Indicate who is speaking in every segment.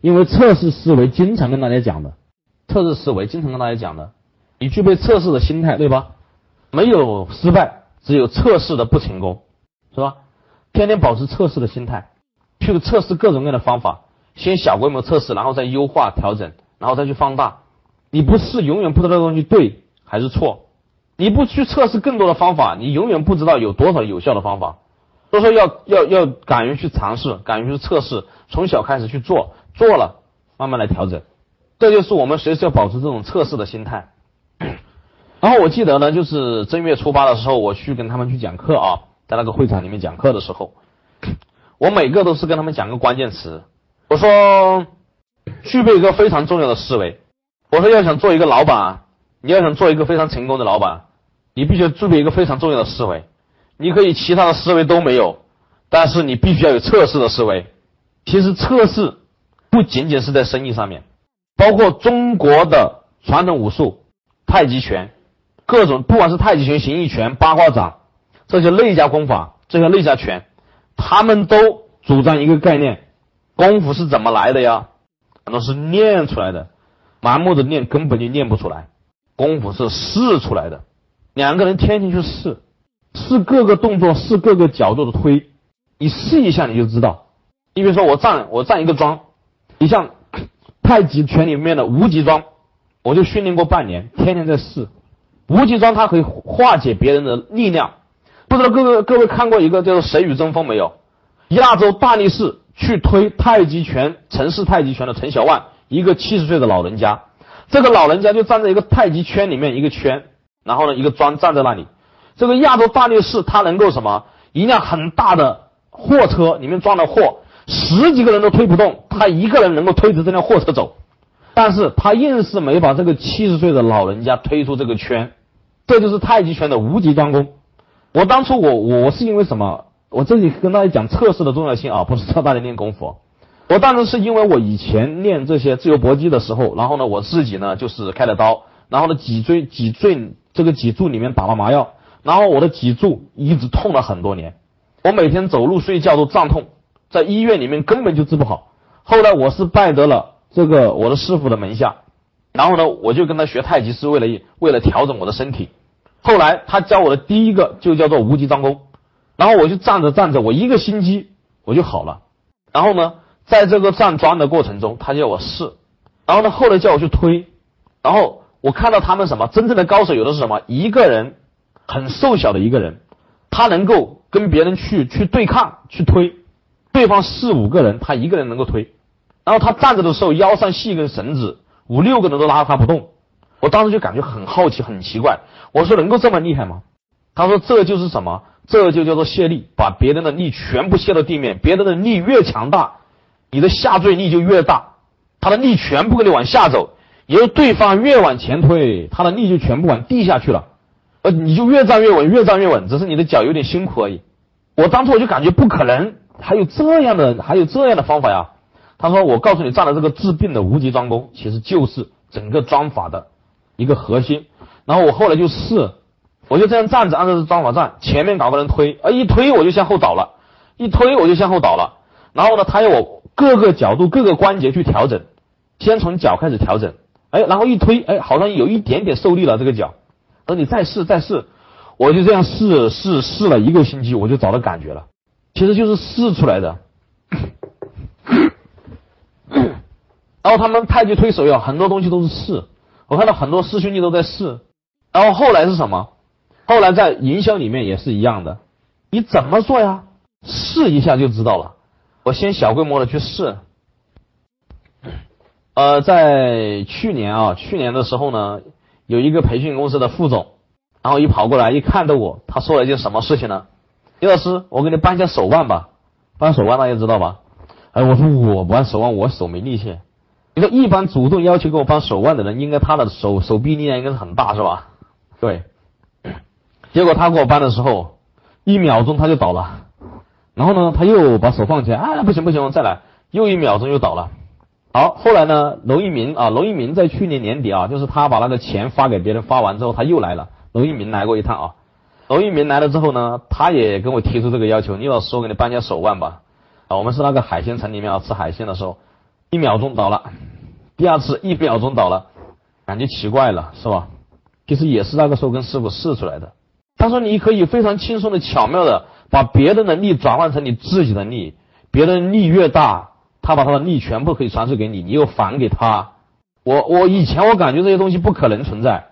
Speaker 1: 因为测试思维经常跟大家讲的，测试思维经常跟大家讲的，你具备测试的心态，对吧？没有失败，只有测试的不成功，是吧？天天保持测试的心态，去测试各种各样的方法，先小规模测试，然后再优化调整，然后再去放大。你不试，永远不知道东西对还是错。你不去测试更多的方法，你永远不知道有多少有效的方法。所以说，要要要敢于去尝试，敢于去测试，从小开始去做，做了慢慢来调整。这就是我们随时要保持这种测试的心态。然后我记得呢，就是正月初八的时候，我去跟他们去讲课啊，在那个会场里面讲课的时候，我每个都是跟他们讲个关键词。我说，具备一个非常重要的思维。我说，要想做一个老板，你要想做一个非常成功的老板。你必须具备一个非常重要的思维，你可以其他的思维都没有，但是你必须要有测试的思维。其实测试不仅仅是在生意上面，包括中国的传统武术、太极拳，各种不管是太极拳、形意拳、八卦掌这些内家功法、这些内家拳，他们都主张一个概念：功夫是怎么来的呀？很多是练出来的，盲目的练根本就练不出来，功夫是试出来的。两个人天天去试，试各个动作，试各个角度的推，你试一下你就知道。你比如说我站我站一个桩，你像太极拳里面的无极桩，我就训练过半年，天天在试。无极桩它可以化解别人的力量。不知道各位各位看过一个叫做《谁与争锋》没有？亚洲大力士去推太极拳，陈氏太极拳的陈小万，一个七十岁的老人家，这个老人家就站在一个太极圈里面一个圈。然后呢，一个桩站在那里，这个亚洲大力士他能够什么？一辆很大的货车里面装的货，十几个人都推不动，他一个人能够推着这辆货车走。但是他硬是没把这个七十岁的老人家推出这个圈，这就是太极拳的无极桩功。我当初我我是因为什么？我这里跟大家讲测试的重要性啊，不是教大家练功夫。我当时是因为我以前练这些自由搏击的时候，然后呢，我自己呢就是开了刀，然后呢脊椎脊椎。这个脊柱里面打了麻药，然后我的脊柱一直痛了很多年，我每天走路睡觉都胀痛，在医院里面根本就治不好。后来我是拜得了这个我的师傅的门下，然后呢，我就跟他学太极，是为了为了调整我的身体。后来他教我的第一个就叫做无极张功，然后我就站着站着，我一个星期我就好了。然后呢，在这个站桩的过程中，他叫我试，然后呢，后来叫我去推，然后。我看到他们什么真正的高手，有的是什么一个人很瘦小的一个人，他能够跟别人去去对抗去推，对方四五个人，他一个人能够推，然后他站着的时候腰上系一根绳子，五六个人都拉他不动。我当时就感觉很好奇，很奇怪。我说能够这么厉害吗？他说这就是什么？这就叫做卸力，把别人的力全部卸到地面。别人的力越强大，你的下坠力就越大，他的力全部给你往下走。因为对方越往前推，他的力就全部往地下去了，呃，你就越站越稳，越站越稳，只是你的脚有点辛苦而已。我当初我就感觉不可能，还有这样的，还有这样的方法呀。他说：“我告诉你，站的这个治病的无极桩功，其实就是整个桩法的一个核心。”然后我后来就试，我就这样站着，按照这桩法站，前面搞个人推，啊，一推我就向后倒了，一推我就向后倒了。然后呢，他要我各个角度、各个关节去调整，先从脚开始调整。哎，然后一推，哎，好像有一点点受力了，这个脚。等你再试再试，我就这样试试试了一个星期，我就找到感觉了。其实就是试出来的。然后他们太极推手呀，很多东西都是试。我看到很多师兄弟都在试。然后后来是什么？后来在营销里面也是一样的。你怎么做呀？试一下就知道了。我先小规模的去试。呃，在去年啊，去年的时候呢，有一个培训公司的副总，然后一跑过来一看到我，他说了一件什么事情呢？李老师，我给你扳一下手腕吧，扳手腕大家知道吧？哎，我说我不扳手腕，我手没力气。你说一般主动要求给我扳手腕的人，应该他的手手臂力量应该是很大是吧？对。结果他给我扳的时候，一秒钟他就倒了，然后呢，他又把手放起来，啊，不行不行，再来，又一秒钟又倒了。好，后来呢？娄一鸣啊，娄一鸣在去年年底啊，就是他把那个钱发给别人，发完之后他又来了。娄一鸣来过一趟啊，娄一鸣来了之后呢，他也跟我提出这个要求，李老师，我给你搬下手腕吧。啊，我们是那个海鲜城里面啊，吃海鲜的时候，一秒钟倒了，第二次一秒钟倒了，感觉奇怪了，是吧？其实也是那个时候跟师傅试出来的。他说你可以非常轻松的、巧妙的把别人的力转换成你自己的力，别人力越大，他把他的力全部可以传授给你，你又还给他。我我以前我感觉这些东西不可能存在，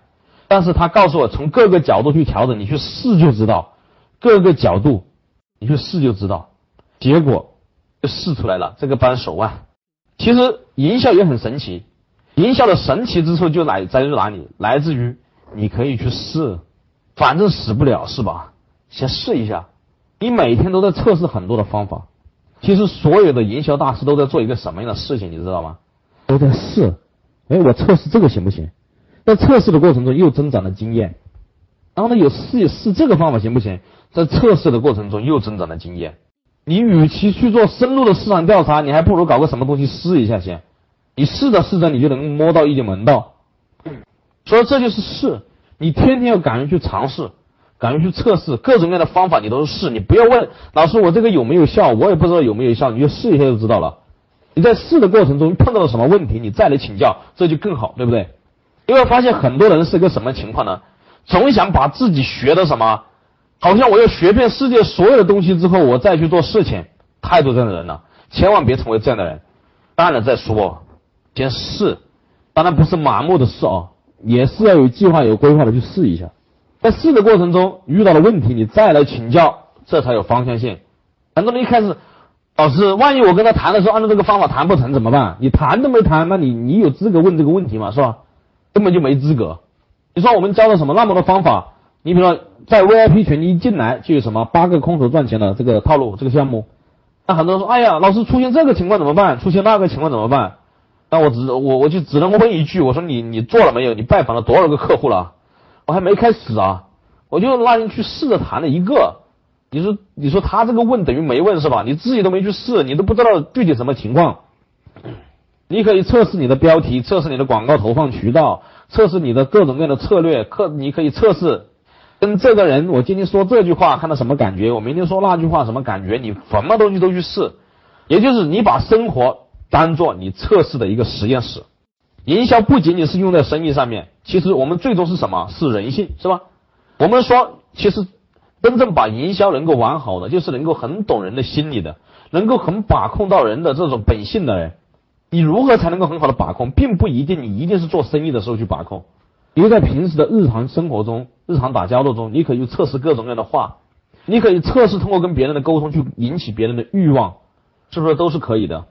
Speaker 1: 但是他告诉我从各个角度去调整，你去试就知道，各个角度你去试就知道，结果就试出来了这个扳手腕。其实营销也很神奇，营销的神奇之处就来在于哪里？来自于。你可以去试，反正死不了是吧？先试一下。你每天都在测试很多的方法，其实所有的营销大师都在做一个什么样的事情，你知道吗？都在试。哎，我测试这个行不行？在测试的过程中又增长了经验，然后呢，有试试这个方法行不行？在测试的过程中又增长了经验。你与其去做深入的市场调查，你还不如搞个什么东西试一下先。你试着试着，你就能摸到一点门道。所以这就是试，你天天要敢于去尝试，敢于去测试各种各样的方法，你都是试。你不要问老师我这个有没有效，我也不知道有没有效，你就试一下就知道了。你在试的过程中碰到了什么问题，你再来请教，这就更好，对不对？因为发现很多人是个什么情况呢？总想把自己学的什么，好像我要学遍世界所有的东西之后，我再去做事情。太多这样的人了，千万别成为这样的人。当然再说，先试，当然不是盲目的试啊。也是要有计划、有规划的去试一下，在试的过程中遇到了问题，你再来请教，这才有方向性。很多人一开始，老师，万一我跟他谈的时候按照这个方法谈不成怎么办？你谈都没谈，那你你有资格问这个问题吗？是吧？根本就没资格。你说我们教了什么那么多方法？你比如说在 VIP 群一进来就有什么八个空手赚钱的这个套路这个项目，那很多人说，哎呀，老师出现这个情况怎么办？出现那个情况怎么办？那我只我我就只能问一句，我说你你做了没有？你拜访了多少个客户了？我还没开始啊，我就拉进去试着谈了一个。你说你说他这个问等于没问是吧？你自己都没去试，你都不知道具体什么情况。你可以测试你的标题，测试你的广告投放渠道，测试你的各种各样的策略。客你可以测试跟这个人，我今天说这句话看到什么感觉？我明天说那句话什么感觉？你什么东西都去试，也就是你把生活。当做你测试的一个实验室，营销不仅仅是用在生意上面，其实我们最终是什么？是人性，是吧？我们说，其实真正把营销能够玩好的，就是能够很懂人的心理的，能够很把控到人的这种本性的人。你如何才能够很好的把控，并不一定你一定是做生意的时候去把控，因为在平时的日常生活中、日常打交道中，你可以测试各种各样的话，你可以测试通过跟别人的沟通去引起别人的欲望，是不是都是可以的？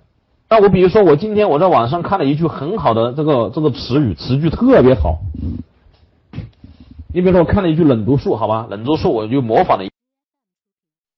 Speaker 1: 那我比如说，我今天我在网上看了一句很好的这个这个词语，词句特别好。你比如说，我看了一句冷读术，好吧，冷读术我就模仿了。